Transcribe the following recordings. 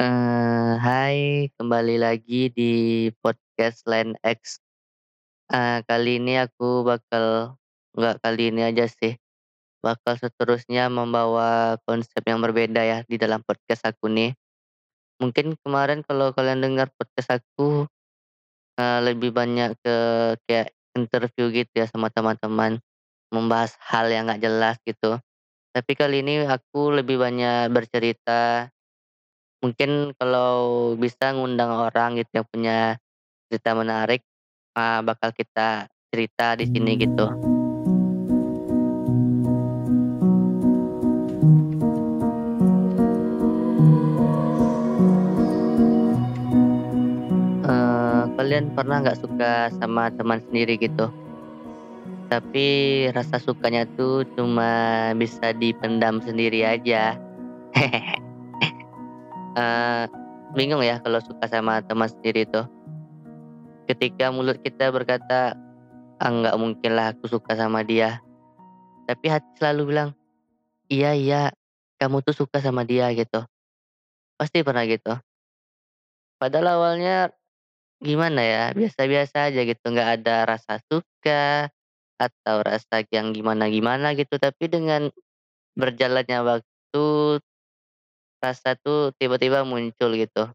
Eee, hai, kembali lagi di podcast Line X. Eee, kali ini aku bakal nggak kali ini aja sih, bakal seterusnya membawa konsep yang berbeda ya di dalam podcast aku nih. Mungkin kemarin kalau kalian dengar podcast aku, eee, lebih banyak ke kayak interview gitu ya sama teman-teman, membahas hal yang nggak jelas gitu. Tapi kali ini aku lebih banyak bercerita Mungkin kalau bisa ngundang orang gitu yang punya cerita menarik, eee, bakal kita cerita di sini gitu. Eee, kalian pernah nggak suka sama teman sendiri gitu, tapi rasa sukanya tuh cuma bisa dipendam sendiri aja? Eee, bingung ya kalau suka sama teman sendiri tuh, ketika mulut kita berkata, "Ah, mungkin lah aku suka sama dia." Tapi hati selalu bilang, "Iya iya, kamu tuh suka sama dia," gitu. Pasti pernah gitu. Padahal awalnya gimana ya, biasa-biasa aja gitu, nggak ada rasa suka atau rasa yang gimana-gimana gitu. Tapi dengan berjalannya waktu, rasa tuh tiba-tiba muncul gitu.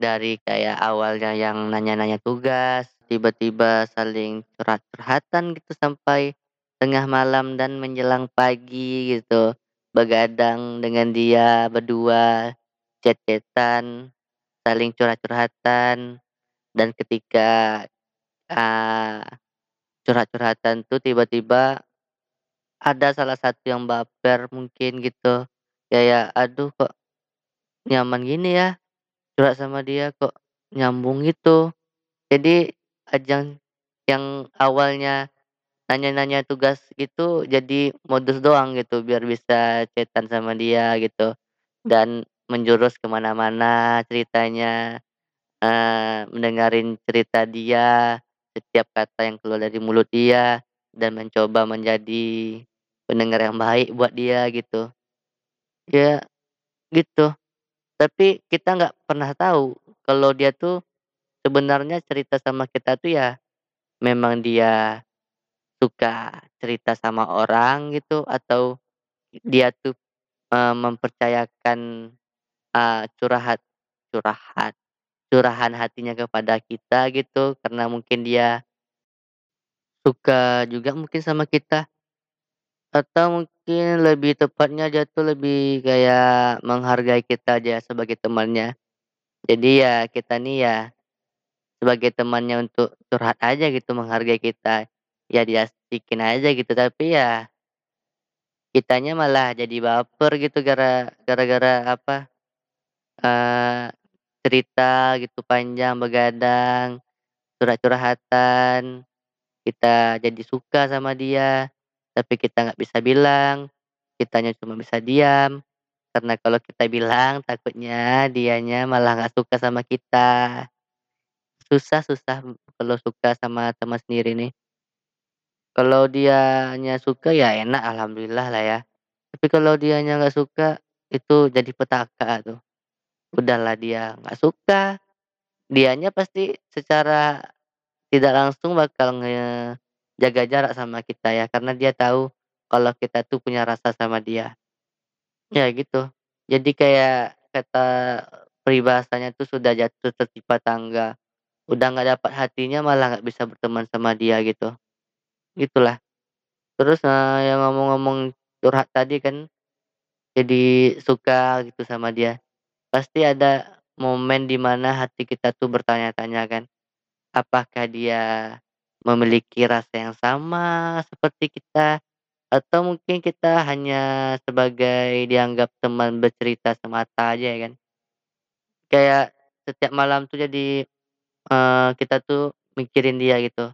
Dari kayak awalnya yang nanya-nanya tugas, tiba-tiba saling curhat-curhatan gitu sampai tengah malam dan menjelang pagi gitu. Begadang dengan dia berdua, chat-chat-an, saling curhat-curhatan dan ketika, eee, curhat-curhatan tuh tiba-tiba ada salah satu yang baper mungkin gitu. Kayak, "Aduh kok nyaman gini ya curhat sama dia, kok nyambung gitu." Jadi ajang yang awalnya nanya-nanya tugas gitu jadi modus doang gitu biar bisa chat sama dia gitu, dan menjurus ke mana mana ceritanya, eee, mendengarin cerita dia, setiap kata yang keluar dari mulut dia, dan mencoba menjadi pendengar yang baik buat dia gitu. Ya gitu, tapi kita nggak pernah tahu kalau dia tuh sebenarnya cerita sama kita tuh ya memang dia Suka cerita sama orang gitu atau dia tuh, eee, mempercayakan, eee, curahat curahat curahan hatinya kepada kita gitu karena mungkin dia suka juga mungkin sama kita atau mungkin lebih tepatnya dia tuh lebih kayak menghargai kita aja sebagai temannya. Jadi ya kita nih ya sebagai temannya untuk curhat aja gitu menghargai kita, ya diasikin aja gitu tapi ya Kitanya malah jadi baper gitu gara gara-gara apa, eee, cerita gitu panjang begadang, curhat-curhatan, kita jadi suka sama dia, tapi kita nggak bisa bilang, kitanya cuma bisa diam, karena kalau kita bilang takutnya dianya malah nggak suka sama kita. Susah susah kalau suka sama teman sendiri nih. Kalau dianya suka ya enak alhamdulillah lah ya. Tapi kalau dianya nggak suka, itu jadi petaka tuh. Udahlah dia nggak suka, dianya pasti secara tidak langsung bakal ngejaga jarak sama kita ya, karena dia tahu kalau kita tuh punya rasa sama dia. Ya gitu. Jadi kayak kata peribahasanya tuh sudah jatuh tertimpa tangga, udah nggak dapat hatinya malah nggak bisa berteman sama dia gitu. Gitulah. Terus, eee, yang ngomong-ngomong curhat tadi kan jadi suka gitu sama dia. Pasti ada momen di mana hati kita tuh bertanya-tanya kan, apakah dia memiliki rasa yang sama seperti kita, atau mungkin kita hanya sebagai dianggap teman bercerita semata aja ya kan. Kayak setiap malam tuh jadi, eee, kita tuh mikirin dia gitu,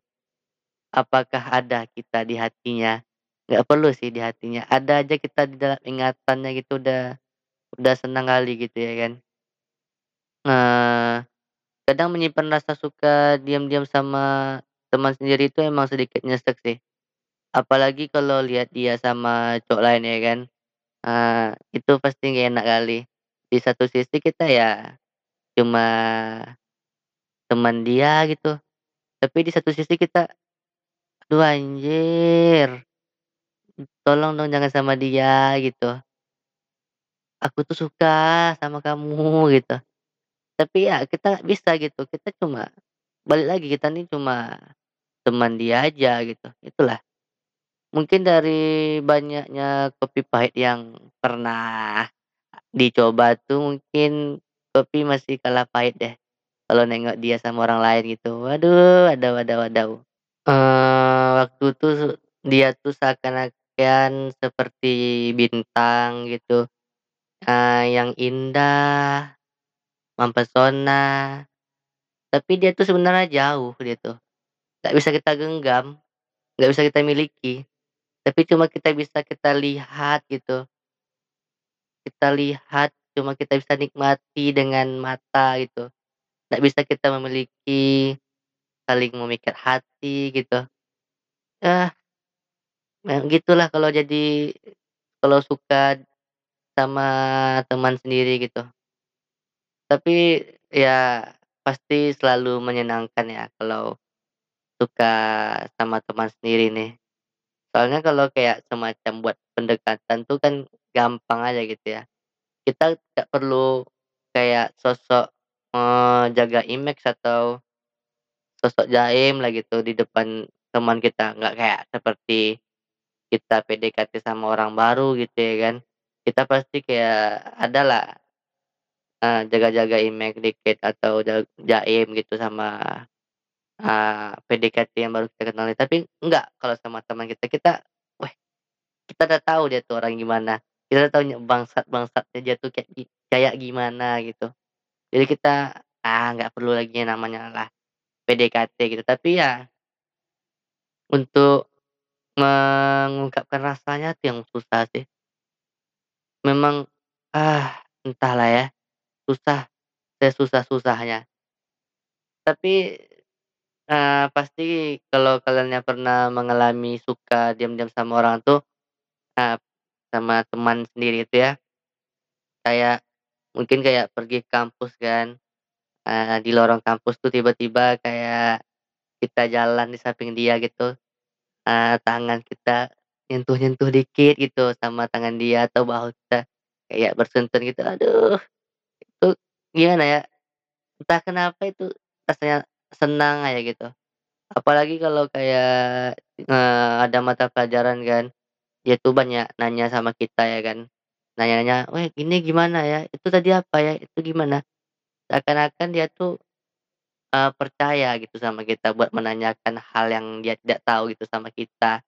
apakah ada kita di hatinya? Nggak perlu sih di hatinya, ada aja kita di dalam ingatannya gitu udah udah senang kali gitu ya kan. Eee, kadang menyimpan rasa suka diam-diam sama teman sendiri itu emang sedikit nyesek sih, apalagi kalau lihat dia sama cowok lain ya kan, eee, itu pasti nggak enak kali. Di satu sisi kita ya, cuma teman dia gitu, tapi di satu sisi kita, "Aduh anjir, tolong dong jangan sama dia," gitu. "Aku tuh suka sama kamu," gitu. Tapi ya kita nggak bisa gitu, kita cuma balik lagi kita nih cuma teman dia aja gitu, itulah. Mungkin dari banyaknya kopi pahit yang pernah dicoba tuh mungkin kopi masih kalah pahit deh, kalau nengok dia sama orang lain gitu. Waduh, wadaw wadaw wadaw. Eee, waktu itu su dia tuh seakan-akan seperti bintang gitu, eee, yang indah, mempesona, tapi dia tuh sebenarnya jauh dia tuh, nggak bisa kita genggam, nggak bisa kita miliki, tapi cuma kita bisa kita lihat gitu. Kita lihat, cuma kita bisa nikmati dengan mata gitu, nggak bisa kita memiliki, saling memikat hati gitu. Memang gitulah kalau jadi kalau suka sama teman sendiri gitu. Tapi ya pasti selalu menyenangkan ya kalau suka sama teman sendiri nih. Soalnya kalau kayak semacam buat pendekatan tuh kan gampang aja gitu ya. Kita nggak perlu kayak sosok, eee, jaga image atau sosok jaim lah gitu di depan teman kita, nggak kayak seperti kita PDKT sama orang baru gitu ya kan. Kita pasti kayak ada lah, eee, jaga-jaga image dikit atau ja jaim gitu sama, eee, PDKT yang baru kita kenali. Tapi enggak kalau sama teman kita, kita weh, kita udah tahu dia tuh orang gimana, kita udah tahu nya bangsat-bangsatnya dia tuh kayak kayak gimana gitu. Jadi kita, ah, nggak perlu lagi namanya lah PDKT gitu. Tapi ya untuk mengungkapkan rasanya tuh yang susah sih. Memang, ah, entahlah ya, susah, sesusah-susahnya. Tapi, eee, pasti kalau kalian yang pernah mengalami suka diam-diam sama orang tuh, eee, sama teman sendiri itu ya kayak mungkin kayak pergi kampus kan, eee, di lorong kampus tuh tiba-tiba kayak kita jalan di samping dia gitu, eee, tangan kita nyentuh-nyentuh dikit gitu sama tangan dia atau bahu kita kayak bersentuhan gitu, aduh, gimana ya, entah kenapa itu rasanya senang aja gitu. Apalagi kalau kayak, eee, ada mata pelajaran kan, dia tuh banyak nanya sama kita ya kan, nanya-nanya, "Weh, ini gimana ya? Itu tadi apa ya? Itu gimana?" Seakan-akan dia tuh, eee, percaya gitu sama kita buat menanyakan hal yang dia tidak tahu gitu sama kita.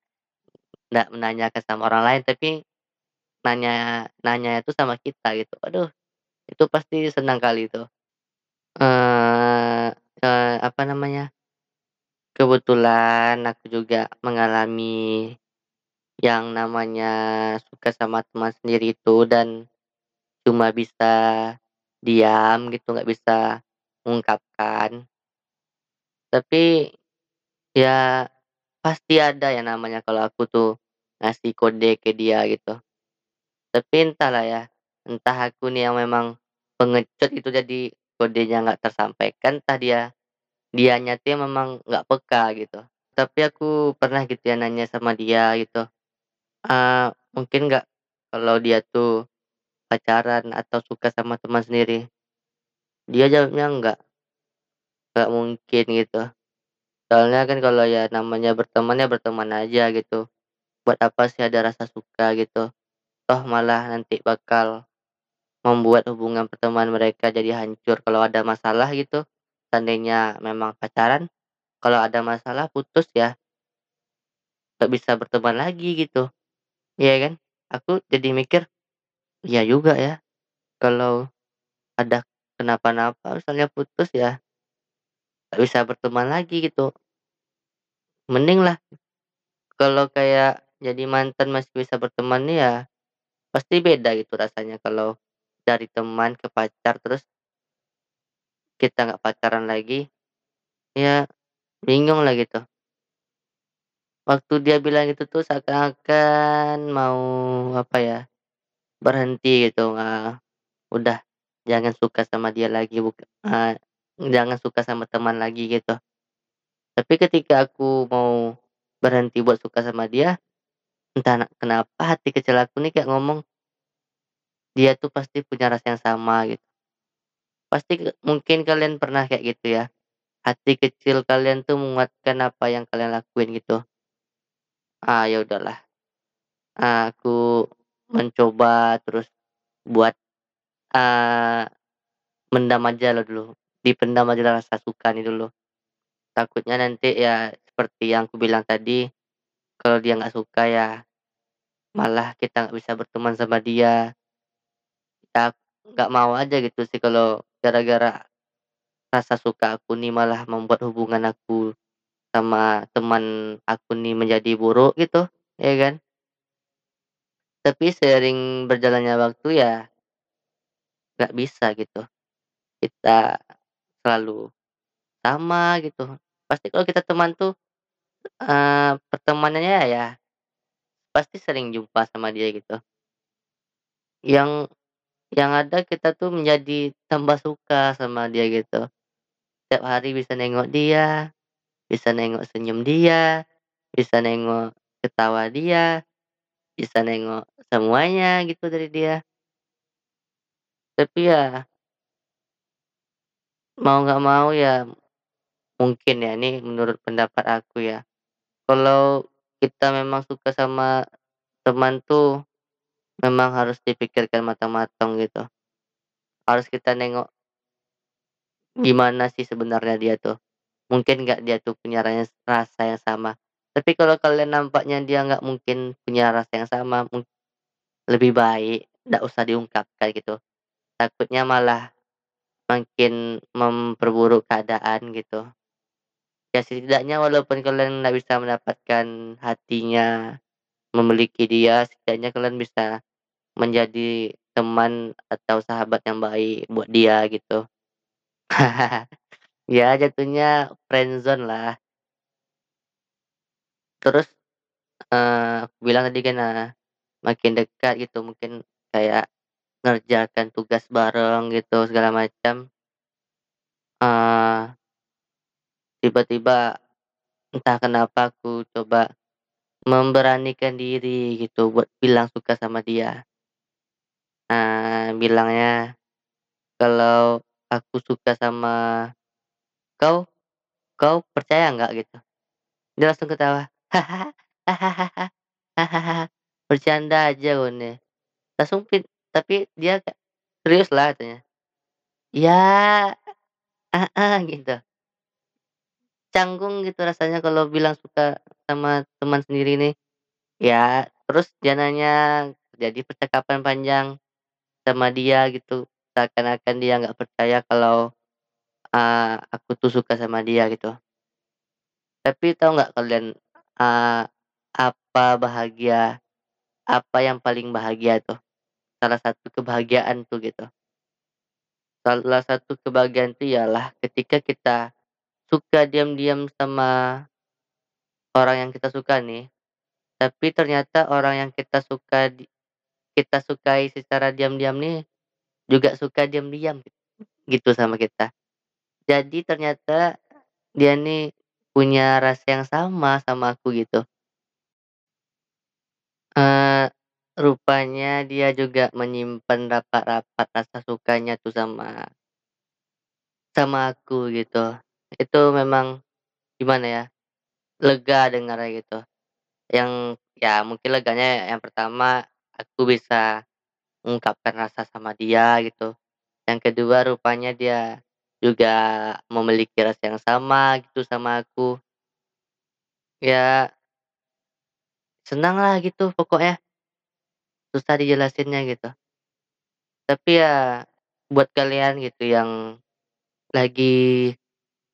Nggak menanyakan sama orang lain, tapi nanya nanya itu sama kita gitu. Aduh, itu pasti senang kali itu. Eee eee, apa namanya, kebetulan aku juga mengalami yang namanya suka sama teman sendiri itu dan cuma bisa diam gitu, nggak bisa mengungkapkan. Tapi, ya pasti ada yang namanya kalau aku tuh ngasih kode ke dia gitu. Tapi entahlah ya, entah aku nih yang memang pengecut itu jadi kodenya nggak tersampaikan, entah dia dianya tuh yang memang nggak peka gitu. Tapi aku pernah gitu ya nanya sama dia gitu, eee, mungkin nggak kalau dia tuh pacaran atau suka sama teman sendiri. Dia jawabnya enggak. Nggak mungkin gitu. Soalnya kan kalau ya namanya berteman ya berteman aja gitu, buat apa sih ada rasa suka gitu, toh malah nanti bakal membuat hubungan pertemanan mereka jadi hancur kalau ada masalah gitu, seandainya memang pacaran, kalau ada masalah putus ya nggak bisa berteman lagi gitu, iya kan? Aku jadi mikir, iya juga ya, kalau ada kenapa-napa misalnya putus ya nggak bisa berteman lagi gitu. Mending lah kalau kayak jadi mantan masih bisa berteman ya, pasti beda gitu rasanya kalau dari teman ke pacar terus kita nggak pacaran lagi, ya bingung lah gitu. Waktu dia bilang itu tuh seakan-akan mau apa ya, berhenti gitu, eee, udah jangan suka sama dia lagi buka eee, jangan suka sama teman lagi gitu. Tapi ketika aku mau berhenti buat suka sama dia, entah na kenapa hati kecil aku nih kayak ngomong dia tuh pasti punya rasa yang sama gitu. Pasti mungkin kalian pernah kayak gitu ya, hati kecil kalian tuh menguatkan apa yang kalian lakuin gitu. Ah, ya udahlah, eee, aku mencoba terus buat, eee, mendam aja lah dulu, dipendam aja rasa suka nih dulu. Takutnya nanti ya seperti yang kubilang tadi, kalau dia nggak suka ya malah kita nggak bisa berteman sama dia. Ya nggak mau aja gitu sih kalau gara-gara rasa suka aku nih malah membuat hubungan aku sama teman aku nih menjadi buruk gitu, ya kan? Tapi seiring berjalannya waktu ya nggak bisa gitu, kita selalu sama gitu. Pasti kalau kita teman tuh, eee, pertemanannya ya pasti sering jumpa sama dia gitu. Yang yang ada kita tuh menjadi tambah suka sama dia gitu. Tiap hari bisa nengok dia, bisa nengok senyum dia, bisa nengok ketawa dia, bisa nengok semuanya gitu dari dia. Tapi ya mau nggak mau ya mungkin ya, ini menurut pendapat aku ya, kalau kita memang suka sama teman tuh memang harus dipikirkan matang-matang gitu. Harus kita nengok gimana sih sebenarnya dia tuh. Mungkin nggak dia tuh punya rasa yang sama. Tapi kalau kalian nampaknya dia nggak mungkin punya rasa yang sama, lebih baik nggak usah diungkapkan gitu. Takutnya malah makin memperburuk keadaan gitu. Ya setidaknya walaupun kalian nggak bisa mendapatkan hatinya, memiliki dia, setidaknya kalian bisa menjadi teman atau sahabat yang baik buat dia gitu. Ya jatuhnya friendzone lah. Terus, eee, aku bilang tadi kan, eee, makin dekat gitu mungkin kayak ngerjakan tugas bareng gitu segala macam. Eee tiba-tiba entah kenapa aku coba memberanikan diri gitu buat bilang suka sama dia. Bilangnya, "Kalau aku suka sama kau, kau percaya nggak?" Gitu. Dia langsung ketawa, "Bercanda aja One." Langsung pin tapi dia "Serius lah," katanya. "Ya heeh," gitu. Canggung gitu rasanya kalau bilang suka sama teman sendiri nih. Ya terus dia nanya, jadi percakapan panjang sama dia gitu, seakan-akan dia nggak percaya kalau, eee, aku tuh suka sama dia gitu. Tapi tahu nggak kalian, eee, apa bahagia apa yang paling bahagia tuh, salah satu kebahagiaan tuh gitu. Salah satu kebahagiaan itu ialah ketika kita suka diam-diam sama orang yang kita suka nih, tapi ternyata orang yang kita suka kita sukai secara diam-diam nih, juga suka diam-diam gitu sama kita. Jadi ternyata dia nih punya rasa yang sama sama aku gitu. Eee, rupanya dia juga menyimpan rapat-rapat rasa sukanya tuh sama sama aku gitu. Itu memang gimana ya, lega dengarnya gitu. Yang ya mungkin leganya yang pertama aku bisa mengungkapkan rasa sama dia gitu. Yang kedua rupanya dia juga memiliki rasa yang sama gitu sama aku. Ya senanglah gitu pokoknya. Susah dijelasinnya gitu. Tapi ya buat kalian gitu yang lagi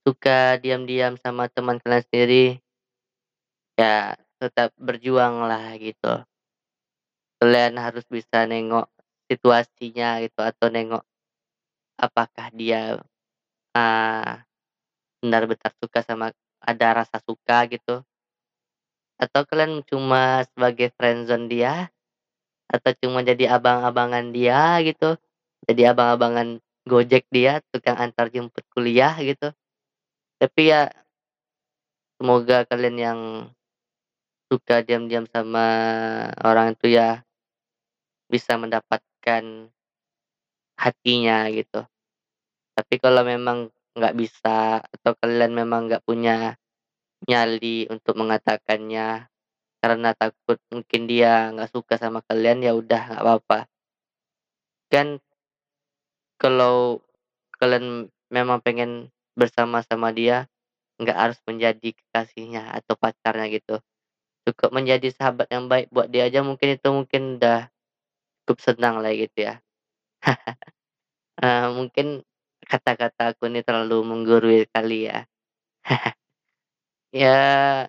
suka diam-diam sama teman kalian sendiri ya tetap berjuanglah gitu. Kalian harus bisa nengok situasinya gitu atau nengok apakah dia, eee, benar-benar suka sama ada rasa suka gitu. Atau kalian cuma sebagai friendzone dia, atau cuma jadi abang-abangan dia gitu, Jadi abang-abangan Gojek dia, tukang antar jemput kuliah gitu. Tapi ya semoga kalian yang suka diam-diam sama orang itu ya bisa mendapatkan hatinya gitu. Tapi kalau memang nggak bisa atau kalian memang nggak punya nyali untuk mengatakannya karena takut mungkin dia nggak suka sama kalian ya udah nggak apa-apa. Kan kalau kalian memang pengen bersama sama dia nggak harus menjadi kekasihnya atau pacarnya gitu. Cukup menjadi sahabat yang baik buat dia aja mungkin itu mungkin udah cukup senang lah gitu ya. Eee, mungkin kata-kata aku ini terlalu menggurui kali ya. Ya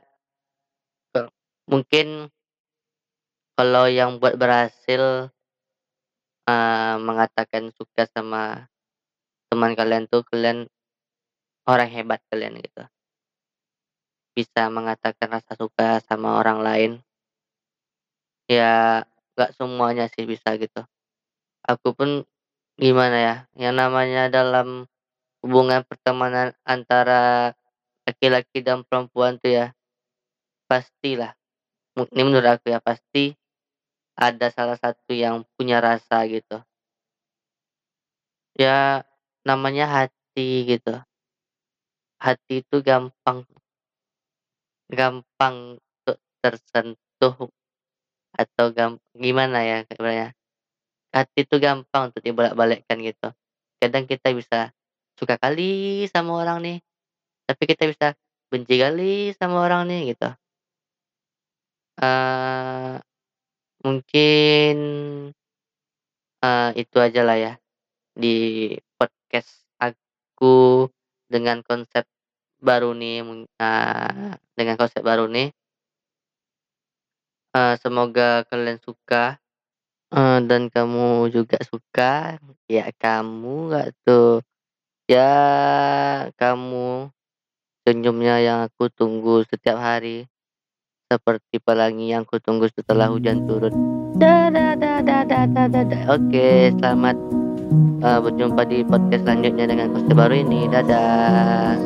mungkin kalau yang buat berhasil eee, mengatakan suka sama teman kalian tuh kalian orang hebat kalian gitu. Bisa mengatakan rasa suka sama orang lain. Ya nggak semuanya sih bisa gitu. Aku pun gimana ya, yang namanya dalam hubungan pertemanan antara laki-laki dan perempuan tuh ya, pastilah, ini menurut aku ya, pasti ada salah satu yang punya rasa gitu. Ya namanya hati gitu. Hati itu gampang gampang untuk tersentuh atau gimana ya ibaratnya, hati itu gampang untuk dibolak-balikkan gitu. Kadang kita bisa suka kali sama orang nih, tapi kita bisa benci kali sama orang nih gitu. Eee, mungkin eee, itu ajalah ya di podcast aku dengan konsep baru nih eee, dengan konsep baru nih. Eee, semoga kalian suka, eee, dan kamu juga suka, ya kamu nggak tuh, ya kamu senyumnya yang aku tunggu setiap hari, seperti pelangi yang kutunggu setelah hujan turun. Oke, selamat, eee, berjumpa di podcast selanjutnya dengan konsep baru ini. Dadah.